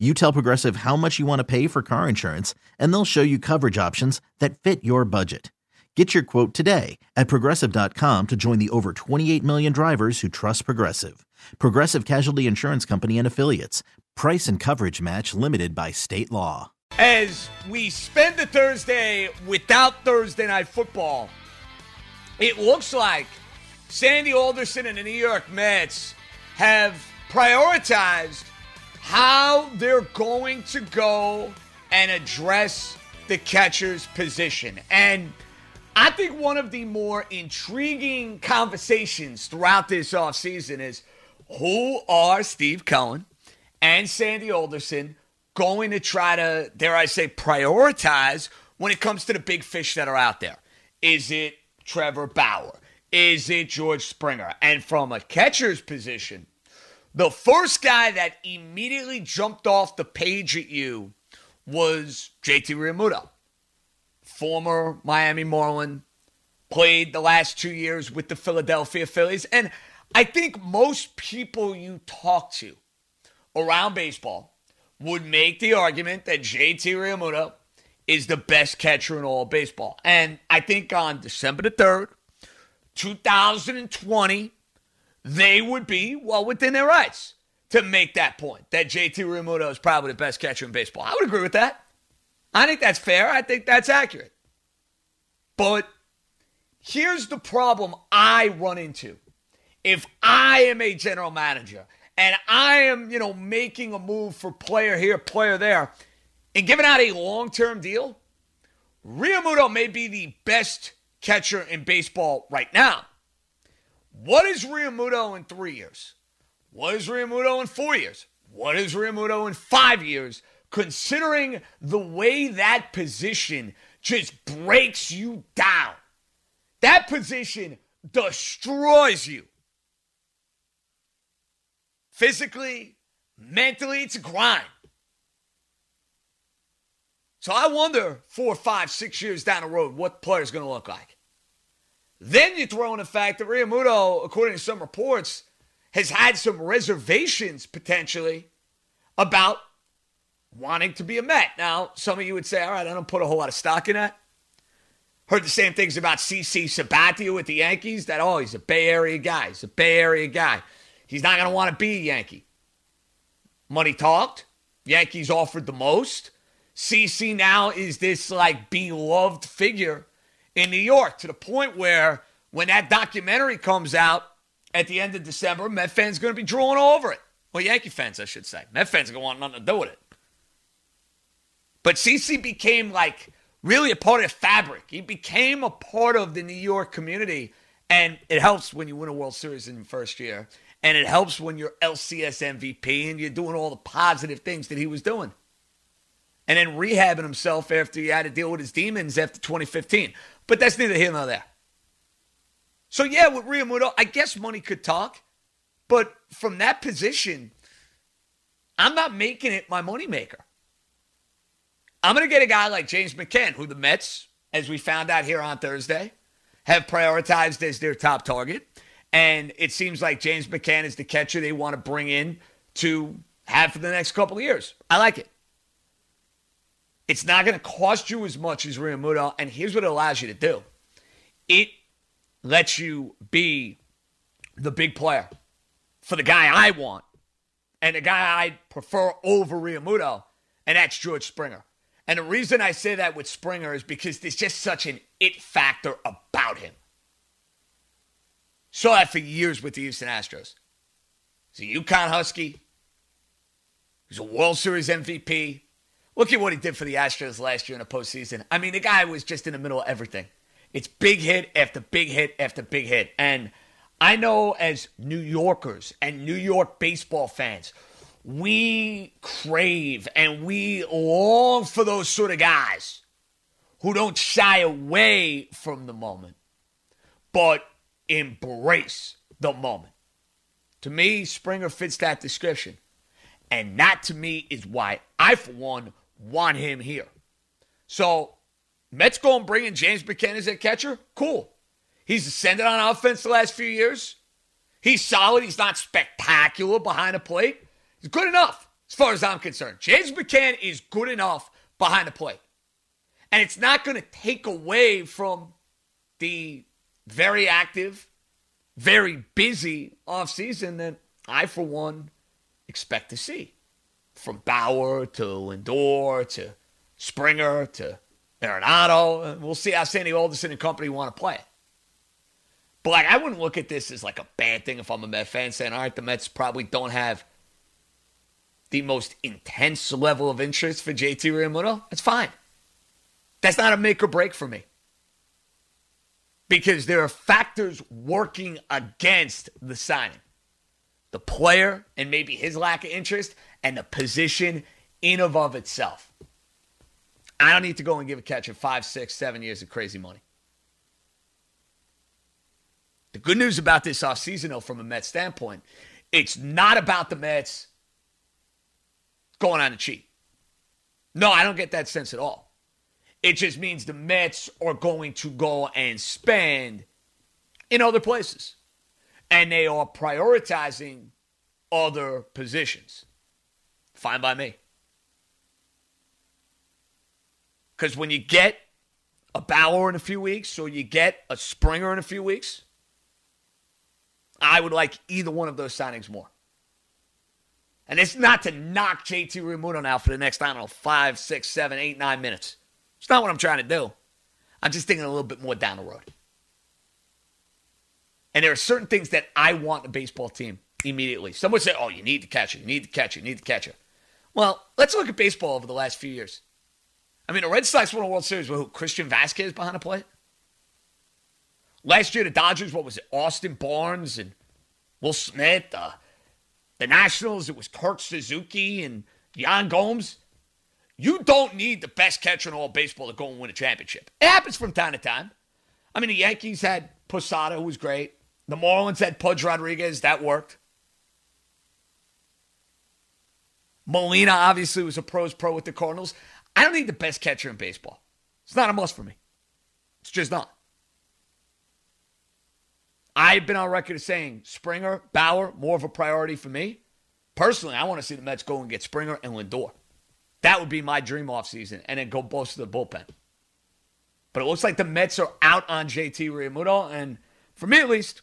You tell Progressive how much you want to pay for car insurance, and they'll show you coverage options that fit your budget. Get your quote today at progressive.com to join the over 28 million drivers who trust Progressive. Progressive Casualty Insurance Company and Affiliates. Price and coverage match limited by state law. As we spend the Thursday without Thursday night football, it looks like Sandy Alderson and the New York Mets have prioritized how they're going to go and address the catcher's position. And I think one of the more intriguing conversations throughout this offseason is who are Steve Cohen and Sandy Alderson going to try to, dare I say, prioritize when it comes to the big fish that are out there? Is it Trevor Bauer? Is it George Springer? And from a catcher's position, the first guy that immediately jumped off the page at you was JT Realmuto, former Miami Marlin, played the last two years with the Philadelphia Phillies. And I think most people you talk to around baseball would make the argument that JT Realmuto is the best catcher in all baseball. And I think on December the 3rd, 2020, they would be well within their rights to make that point that JT Realmuto is probably the best catcher in baseball. I would agree with that. I think that's fair. I think that's accurate. But here's the problem I run into. If I am a general manager and I am, you know, making a move for player here, player there, and giving out a long-term deal, Realmuto may be the best catcher in baseball right now. What is Realmuto in three years? What is Realmuto in four years? What is Realmuto in five years? Considering the way that position just breaks you down, that position destroys you. Physically, mentally, it's a grind. So I wonder four, five, six years down the road what the player's going to look like. Then you throw in the fact that Realmuto, according to some reports, has had some reservations potentially about wanting to be a Met. Now, some of you would say, all right, I don't put a whole lot of stock in that. Heard the same things about CC Sabathia with the Yankees that, oh, he's a Bay Area guy. He's a Bay Area guy. He's not going to want to be a Yankee. Money talked. Yankees offered the most. CC now is this like beloved figure in New York to the point where when that documentary comes out at the end of December, Met fans are going to be drooling over it. Well, Yankee fans, I should say. Met fans are going to want nothing to do with it. But CC became like really a part of the fabric. He became a part of the New York community. And it helps when you win a World Series in your first year. And it helps when you're LCS MVP and you're doing all the positive things that he was doing. And then rehabbing himself after he had to deal with his demons after 2015. But that's neither here nor there. So yeah, with Realmuto, I guess money could talk, but from that position, I'm not making it my moneymaker. I'm going to get a guy like James McCann, who the Mets, as we found out here on Thursday, have prioritized as their top target. And it seems like James McCann is the catcher they want to bring in to have for the next couple of years. I like it. It's not going to cost you as much as Realmuto. And here's what it allows you to do it lets you be the big player for the guy I want and the guy I prefer over Realmuto, and that's George Springer. And the reason I say that with Springer is because there's just such an it factor about him. Saw that for years with the Houston Astros. He's a UConn Husky. He's a World Series MVP. Look at what he did for the Astros last year in the postseason. I mean, the guy was just in the middle of everything. It's big hit after big hit after big hit. And I know as New Yorkers and New York baseball fans, we crave and we long for those sort of guys who don't shy away from the moment, but embrace the moment. To me, Springer fits that description. And that to me is why I, for one, want him here. So, Mets go and bring in James McCann as a catcher? Cool. He's ascended on offense the last few years. He's solid. He's not spectacular behind the plate. He's good enough as far as I'm concerned. James McCann is good enough behind the plate. And it's not going to take away from the very active, very busy offseason that I, for one, expect to see. From Bauer to Lindor to Springer to Arenado. We'll see how Sandy Alderson and company want to play it. But like, I wouldn't look at this as like a bad thing if I'm a Met fan saying, all right, the Mets probably don't have the most intense level of interest for JT Realmuto. That's fine. That's not a make or break for me. Because there are factors working against the signing the player and maybe his lack of interest, and the position in of of itself. I don't need to go and give a catcher five, six, seven years of crazy money. The good news about this offseason, though, from a Mets standpoint, it's not about the Mets going on the cheap. No, I don't get that sense at all. It just means the Mets are going to go and spend in other places. And they are prioritizing other positions. Fine by me. Because when you get a Bauer in a few weeks or you get a Springer in a few weeks, I would like either one of those signings more. And it's not to knock JT Realmuto now for the next, I don't know, five, six, seven, eight, nine minutes. It's not what I'm trying to do. I'm just thinking a little bit more down the road. And there are certain things that I want a baseball team immediately. Some would say, oh, you need to catch it, you need to catch it, you need to catch it. Well, let's look at baseball over the last few years. I mean, the Red Sox won a World Series with who? Christian Vazquez behind the plate? Last year, the Dodgers, what was it? Austin Barnes and Will Smith. Uh, the Nationals, it was Kurt Suzuki and Yan Gomes. You don't need the best catcher in all baseball to go and win a championship. It happens from time to time. I mean, the Yankees had Posada, who was great. The Marlins had Pudge Rodriguez. That worked. Molina obviously was a pros pro with the Cardinals. I don't need the best catcher in baseball. It's not a must for me. It's just not. I've been on record as saying Springer, Bauer, more of a priority for me. Personally, I want to see the Mets go and get Springer and Lindor. That would be my dream offseason, and then go both to the bullpen. But it looks like the Mets are out on JT Realmuto, and for me at least,